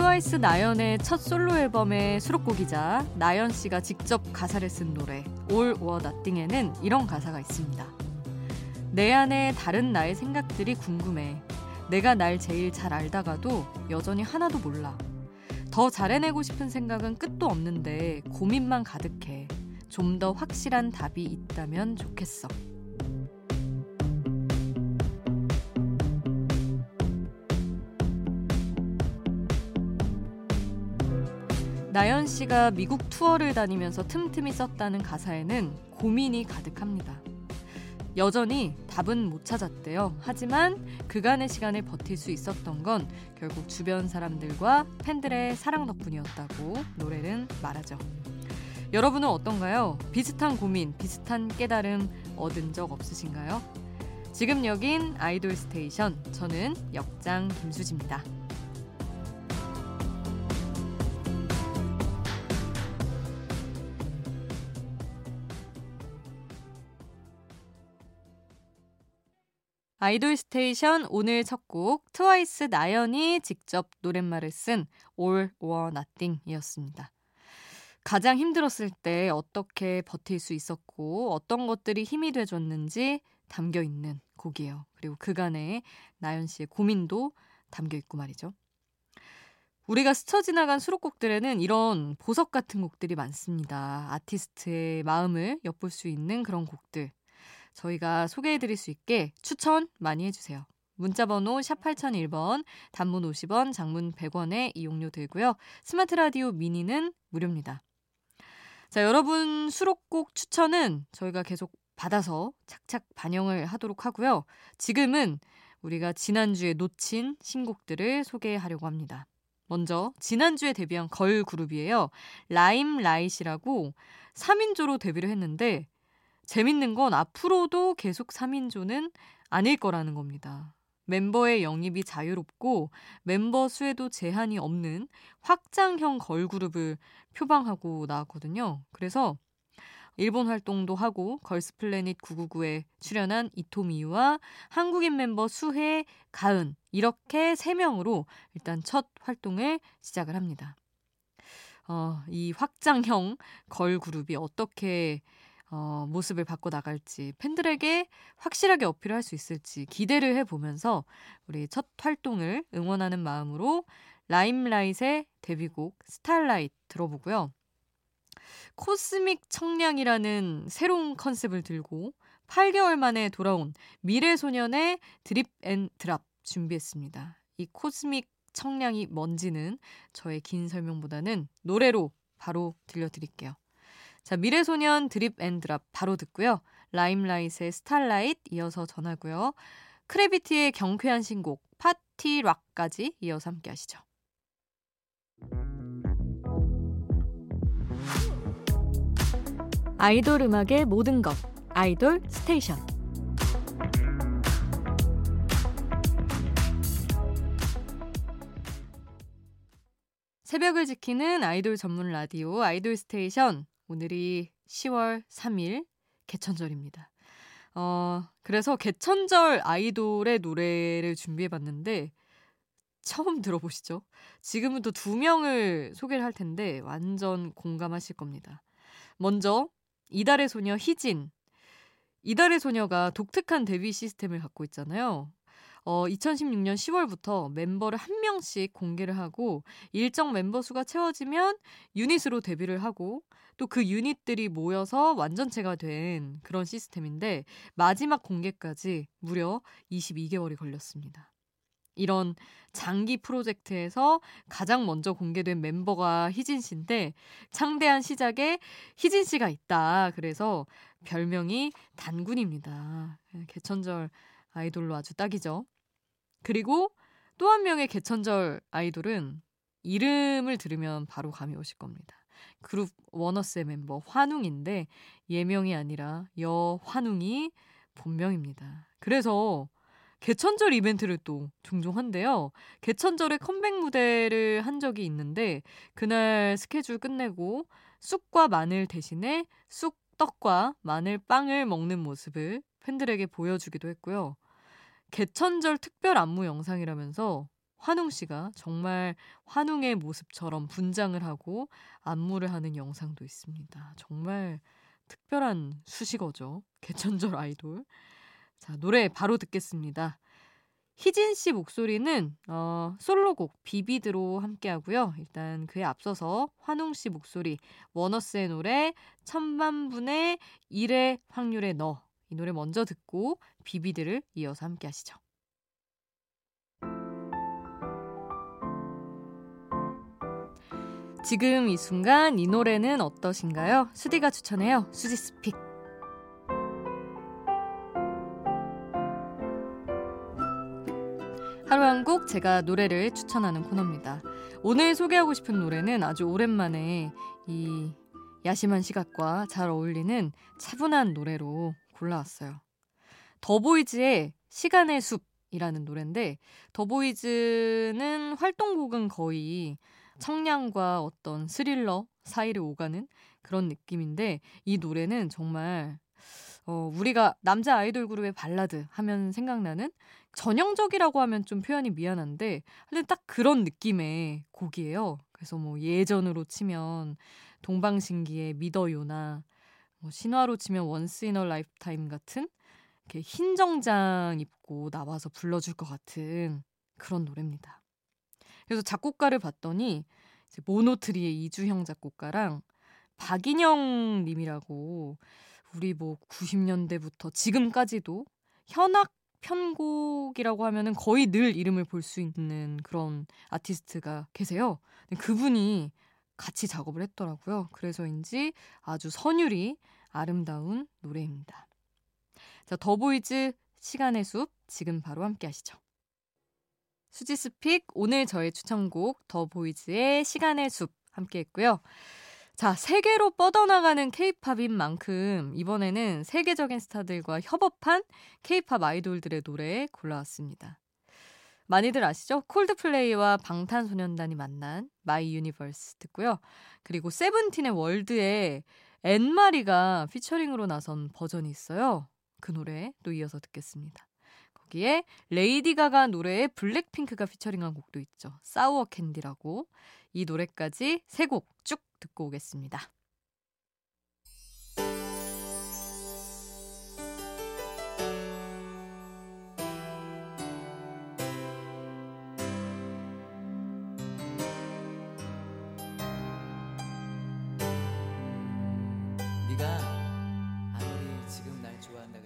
트와이스 나연의 첫 솔로 앨범의 수록곡이자 나연 씨가 직접 가사를 쓴 노래 All or Nothing에는 이런 가사가 있습니다. 내 안에 다른 나의 생각들이 궁금해. 내가 날 제일 잘 알다가도 여전히 하나도 몰라. 더 잘해내고 싶은 생각은 끝도 없는데 고민만 가득해. 좀 더 확실한 답이 있다면 좋겠어. 나연 씨가 미국 투어를 다니면서 틈틈이 썼다는 가사에는 고민이 가득합니다. 여전히 답은 못 찾았대요. 하지만 그간의 시간을 버틸 수 있었던 건 결국 주변 사람들과 팬들의 사랑 덕분이었다고 노래는 말하죠. 여러분은 어떤가요? 비슷한 고민, 비슷한 깨달음 얻은 적 없으신가요? 지금 여긴 아이돌 스테이션. 저는 역장 김수지입니다. 아이돌 스테이션 오늘 첫 곡 트와이스 나연이 직접 노랫말을 쓴 All or Nothing이었습니다. 가장 힘들었을 때 어떻게 버틸 수 있었고 어떤 것들이 힘이 돼줬는지 담겨 있는 곡이에요. 그리고 그간의 나연 씨의 고민도 담겨 있고 말이죠. 우리가 스쳐 지나간 수록곡들에는 이런 보석 같은 곡들이 많습니다. 아티스트의 마음을 엿볼 수 있는 그런 곡들. 저희가 소개해드릴 수 있게 추천 많이 해주세요. 문자번호 샵 8001번, 단문 50원, 장문 100원에 이용료 들고요. 스마트 라디오 미니는 무료입니다. 자, 여러분 수록곡 추천은 저희가 계속 받아서 착착 반영을 하도록 하고요. 지금은 우리가 지난주에 놓친 신곡들을 소개하려고 합니다. 먼저 지난주에 데뷔한 걸 그룹이에요. 라임 라이시라고 3인조로 데뷔를 했는데 재밌는 건 앞으로도 계속 3인조는 아닐 거라는 겁니다. 멤버의 영입이 자유롭고 멤버 수에도 제한이 없는 확장형 걸그룹을 표방하고 나왔거든요. 그래서 일본 활동도 하고 걸스 플래닛 999에 출연한 이토미유와 한국인 멤버 수혜, 가은 이렇게 3명으로 일단 첫 활동을 시작을 합니다. 어, 이 확장형 걸그룹이 어떻게 어, 모습을 바꿔 나갈지 팬들에게 확실하게 어필할 수 있을지 기대를 해보면서 우리 첫 활동을 응원하는 마음으로 라임라이트의 데뷔곡 Starlight 들어보고요. cosmic 청량이라는 새로운 컨셉을 들고 8개월 만에 돌아온 미래소년의 Drip and Drop 준비했습니다. 이 cosmic 청량이 뭔지는 저의 긴 설명보다는 노래로 바로 들려드릴게요. 자, 미래소년 Drip and Drop 바로 듣고요. 라임라이트의 Starlight 이어서 전하고요. 크래비티의 경쾌한 신곡 Party Rock까지 이어서 함께 하시죠. 아이돌 음악의 모든 것 아이돌 스테이션 새벽을 지키는 아이돌 전문 라디오 아이돌 스테이션 오늘이 10월 3일 개천절입니다. 어, 그래서 개천절 아이돌의 노래를 준비해 봤는데 처음 들어보시죠? 지금부터 두 명을 소개를 할 텐데 완전 공감하실 겁니다. 먼저 이달의 소녀 희진. 이달의 소녀가 독특한 데뷔 시스템을 갖고 있잖아요. 어, 2016년 10월부터 멤버를 한 명씩 공개를 하고 일정 멤버 수가 채워지면 유닛으로 데뷔를 하고 또 그 유닛들이 모여서 완전체가 된 그런 시스템인데 마지막 공개까지 무려 22개월이 걸렸습니다. 이런 장기 프로젝트에서 가장 먼저 공개된 멤버가 희진 씨인데 창대한 시작에 희진 씨가 있다. 그래서 별명이 단군입니다. 개천절 아이돌로 아주 딱이죠. 그리고 또 한 명의 개천절 아이돌은 이름을 들으면 바로 감이 오실 겁니다. 그룹 워너스의 멤버 환웅인데 예명이 아니라 여환웅이 본명입니다. 그래서 개천절 이벤트를 또 종종 한대요. 개천절에 컴백 무대를 한 적이 있는데 그날 스케줄 끝내고 쑥과 마늘 대신에 쑥떡과 마늘빵을 먹는 모습을 팬들에게 보여주기도 했고요. 개천절 특별 안무 영상이라면서 환웅 씨가 정말 환웅의 모습처럼 분장을 하고 안무를 하는 영상도 있습니다. 정말 특별한 수식어죠. 개천절 아이돌. 자, 노래 바로 듣겠습니다. 희진 씨 목소리는 어, 솔로곡 비비드로 함께 하고요. 일단 그에 앞서서 환웅 씨 목소리 원어스의 노래 천만분의 1의 확률의 너 이 노래 먼저 듣고 비비드를 이어서 함께 하시죠. 지금 이 순간 이 노래는 어떠신가요? 수디가 추천해요. 수지 스픽. 하루 한 곡 제가 노래를 추천하는 코너입니다. 오늘 소개하고 싶은 노래는 아주 오랜만에 이 야심한 시각과 잘 어울리는 차분한 노래로 골라왔어요. 더보이즈의 시간의 숲이라는 노래인데 더보이즈는 활동곡은 거의 청량과 어떤 스릴러 사이를 오가는 그런 느낌인데 이 노래는 정말 어, 우리가 남자 아이돌 그룹의 발라드 하면 생각나는 전형적이라고 하면 좀 표현이 미안한데 근데 딱 그런 느낌의 곡이에요. 그래서 뭐 예전으로 치면 동방신기의 믿어요나 뭐 신화로 치면 Once In A Lifetime 같은 이렇게 흰 정장 입고 나와서 불러줄 것 같은 그런 노래입니다. 그래서 작곡가를 봤더니 모노트리의 이주형 작곡가랑 박인영 님이라고 우리 뭐 90년대부터 지금까지도 현악 편곡이라고 하면은 거의 늘 이름을 볼 수 있는 그런 아티스트가 계세요. 그분이 같이 작업을 했더라고요. 그래서인지 아주 선율이 아름다운 노래입니다. 자, 더보이즈 시간의 숲 지금 바로 함께 하시죠. 수지's pick 오늘 저의 추천곡 더보이즈의 시간의 숲 함께 했고요. 자, 세계로 뻗어나가는 케이팝인 만큼 이번에는 세계적인 스타들과 협업한 케이팝 아이돌들의 노래 골라왔습니다. 많이들 아시죠? 콜드플레이와 방탄소년단이 만난 My Universe 듣고요. 그리고 세븐틴의 World에 앤마리가 피처링으로 나선 버전이 있어요. 그 노래 또 이어서 듣겠습니다. 거기에 레이디 가가 노래에 블랙핑크가 피처링한 곡도 있죠. Sour Candy라고. 이 노래까지 세 곡 쭉 듣고 오겠습니다.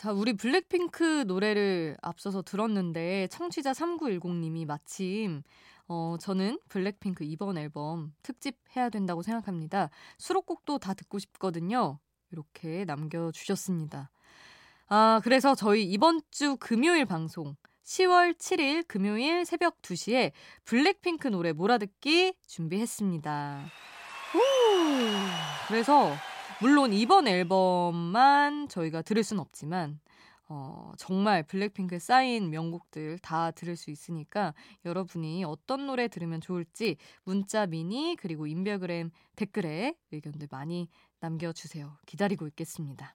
자, 우리 블랙핑크 노래를 앞서서 들었는데 청취자 3910님이 마침 어, 저는 블랙핑크 이번 앨범 특집 해야 된다고 생각합니다. 수록곡도 다 듣고 싶거든요. 이렇게 남겨 주셨습니다. 아, 그래서 저희 이번 주 금요일 방송 10월 7일 금요일 새벽 2시에 블랙핑크 노래 몰아듣기 준비했습니다. 오! 그래서 물론 이번 앨범만 저희가 들을 순 없지만 어, 정말 블랙핑크에 쌓인 명곡들 다 들을 수 있으니까 여러분이 어떤 노래 들으면 좋을지 문자 미니 그리고 인별그램 댓글에 의견들 많이 남겨주세요. 기다리고 있겠습니다.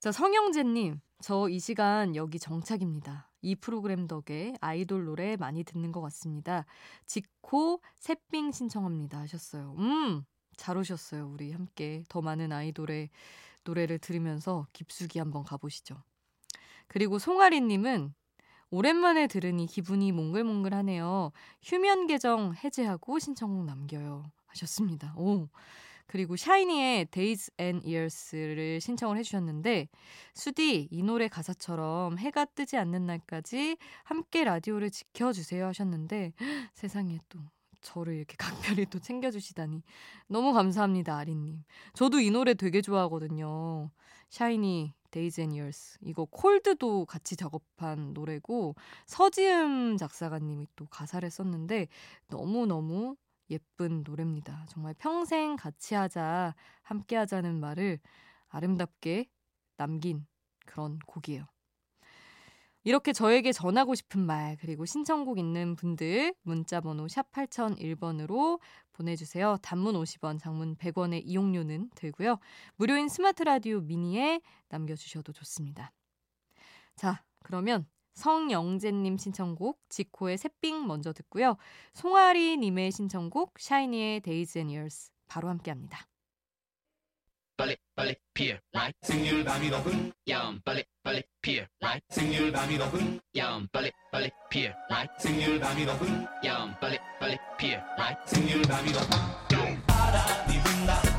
자, 성영재님, 저 이 시간 여기 정착입니다. 이 프로그램 덕에 아이돌 노래 많이 듣는 것 같습니다. 지코 새삥 신청합니다 하셨어요. 음, 잘 오셨어요. 우리 함께 더 많은 아이돌의 노래를 들으면서 깊숙이 한번 가보시죠. 그리고 송아리님은 오랜만에 들으니 기분이 몽글몽글하네요. 휴면 계정 해제하고 신청곡 남겨요. 하셨습니다. 오. 그리고 샤이니의 Days and Years를 신청을 해주셨는데 수디 이 노래 가사처럼 해가 뜨지 않는 날까지 함께 라디오를 지켜주세요 하셨는데 세상에 또 저를 이렇게 각별히 또 챙겨주시다니. 너무 감사합니다, 아린님. 저도 이 노래 되게 좋아하거든요. 샤이니, Days and Years. 이거 콜드도 같이 작업한 노래고, 서지음 작사가님이 또 가사를 썼는데, 너무너무 예쁜 노래입니다. 정말 평생 같이 하자, 함께 하자는 말을 아름답게 남긴 그런 곡이에요. 이렇게 저에게 전하고 싶은 말, 그리고 신청곡 있는 분들 문자 번호 샵 8001번으로 보내주세요. 단문 50원, 장문 100원의 이용료는 들고요. 무료인 스마트 라디오 미니에 남겨주셔도 좋습니다. 자, 그러면 성영재님 신청곡 지코의 새삥 먼저 듣고요. 송아리님의 신청곡 샤이니의 Days and Years 바로 함께합니다. 빨리 빨리 피어 라이 생률 밤이 높은 야음 빨리 빨리 피어 라이 생률 밤이 높은 야음 빨리 빨리 피어 라이 생률 밤이 높은 야음 빨리 빨리 피어 라이 생률 밤이 높은 바람이 분다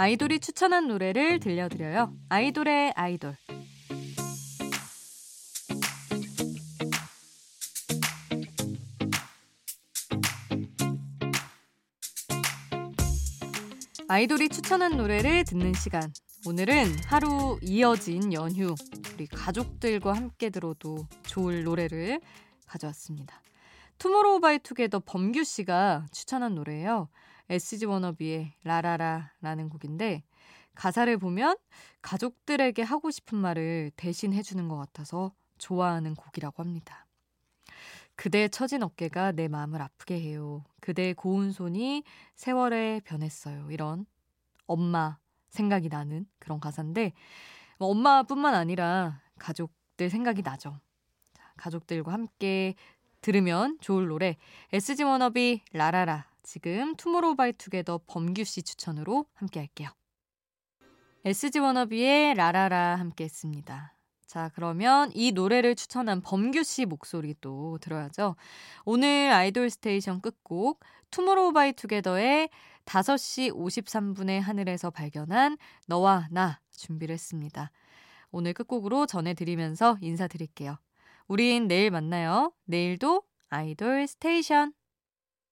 아이돌이 추천한 노래를 들려드려요. 아이돌의 아이돌. 아이돌이 추천한 노래를 듣는 시간. 오늘은 하루 이어진 연휴, 우리 가족들과 함께 들어도 좋을 노래를 가져왔습니다. 투모로우 바이 투게더 범규 씨가 추천한 노래예요. SG 워너비의 라라라라는 곡인데 가사를 보면 가족들에게 하고 싶은 말을 대신 해주는 것 같아서 좋아하는 곡이라고 합니다. 그대의 처진 어깨가 내 마음을 아프게 해요. 그대의 고운 손이 세월에 변했어요. 이런 엄마 생각이 나는 그런 가사인데 뭐 엄마뿐만 아니라 가족들 생각이 나죠. 가족들과 함께 들으면 좋을 노래 SG 워너비 라라라 지금 투모로우바이투게더 범규 씨 추천으로 함께 할게요. SG 워너비의 라라라 함께 했습니다. 자, 그러면 이 노래를 추천한 범규 씨 목소리도 들어야죠. 오늘 아이돌 스테이션 끝곡 투모로우 바이 투게더의 5시 53분의 하늘에서 발견한 너와 나 준비를 했습니다. 오늘 끝곡으로 전해드리면서 인사드릴게요. 우린 내일 만나요. 내일도 아이돌 스테이션.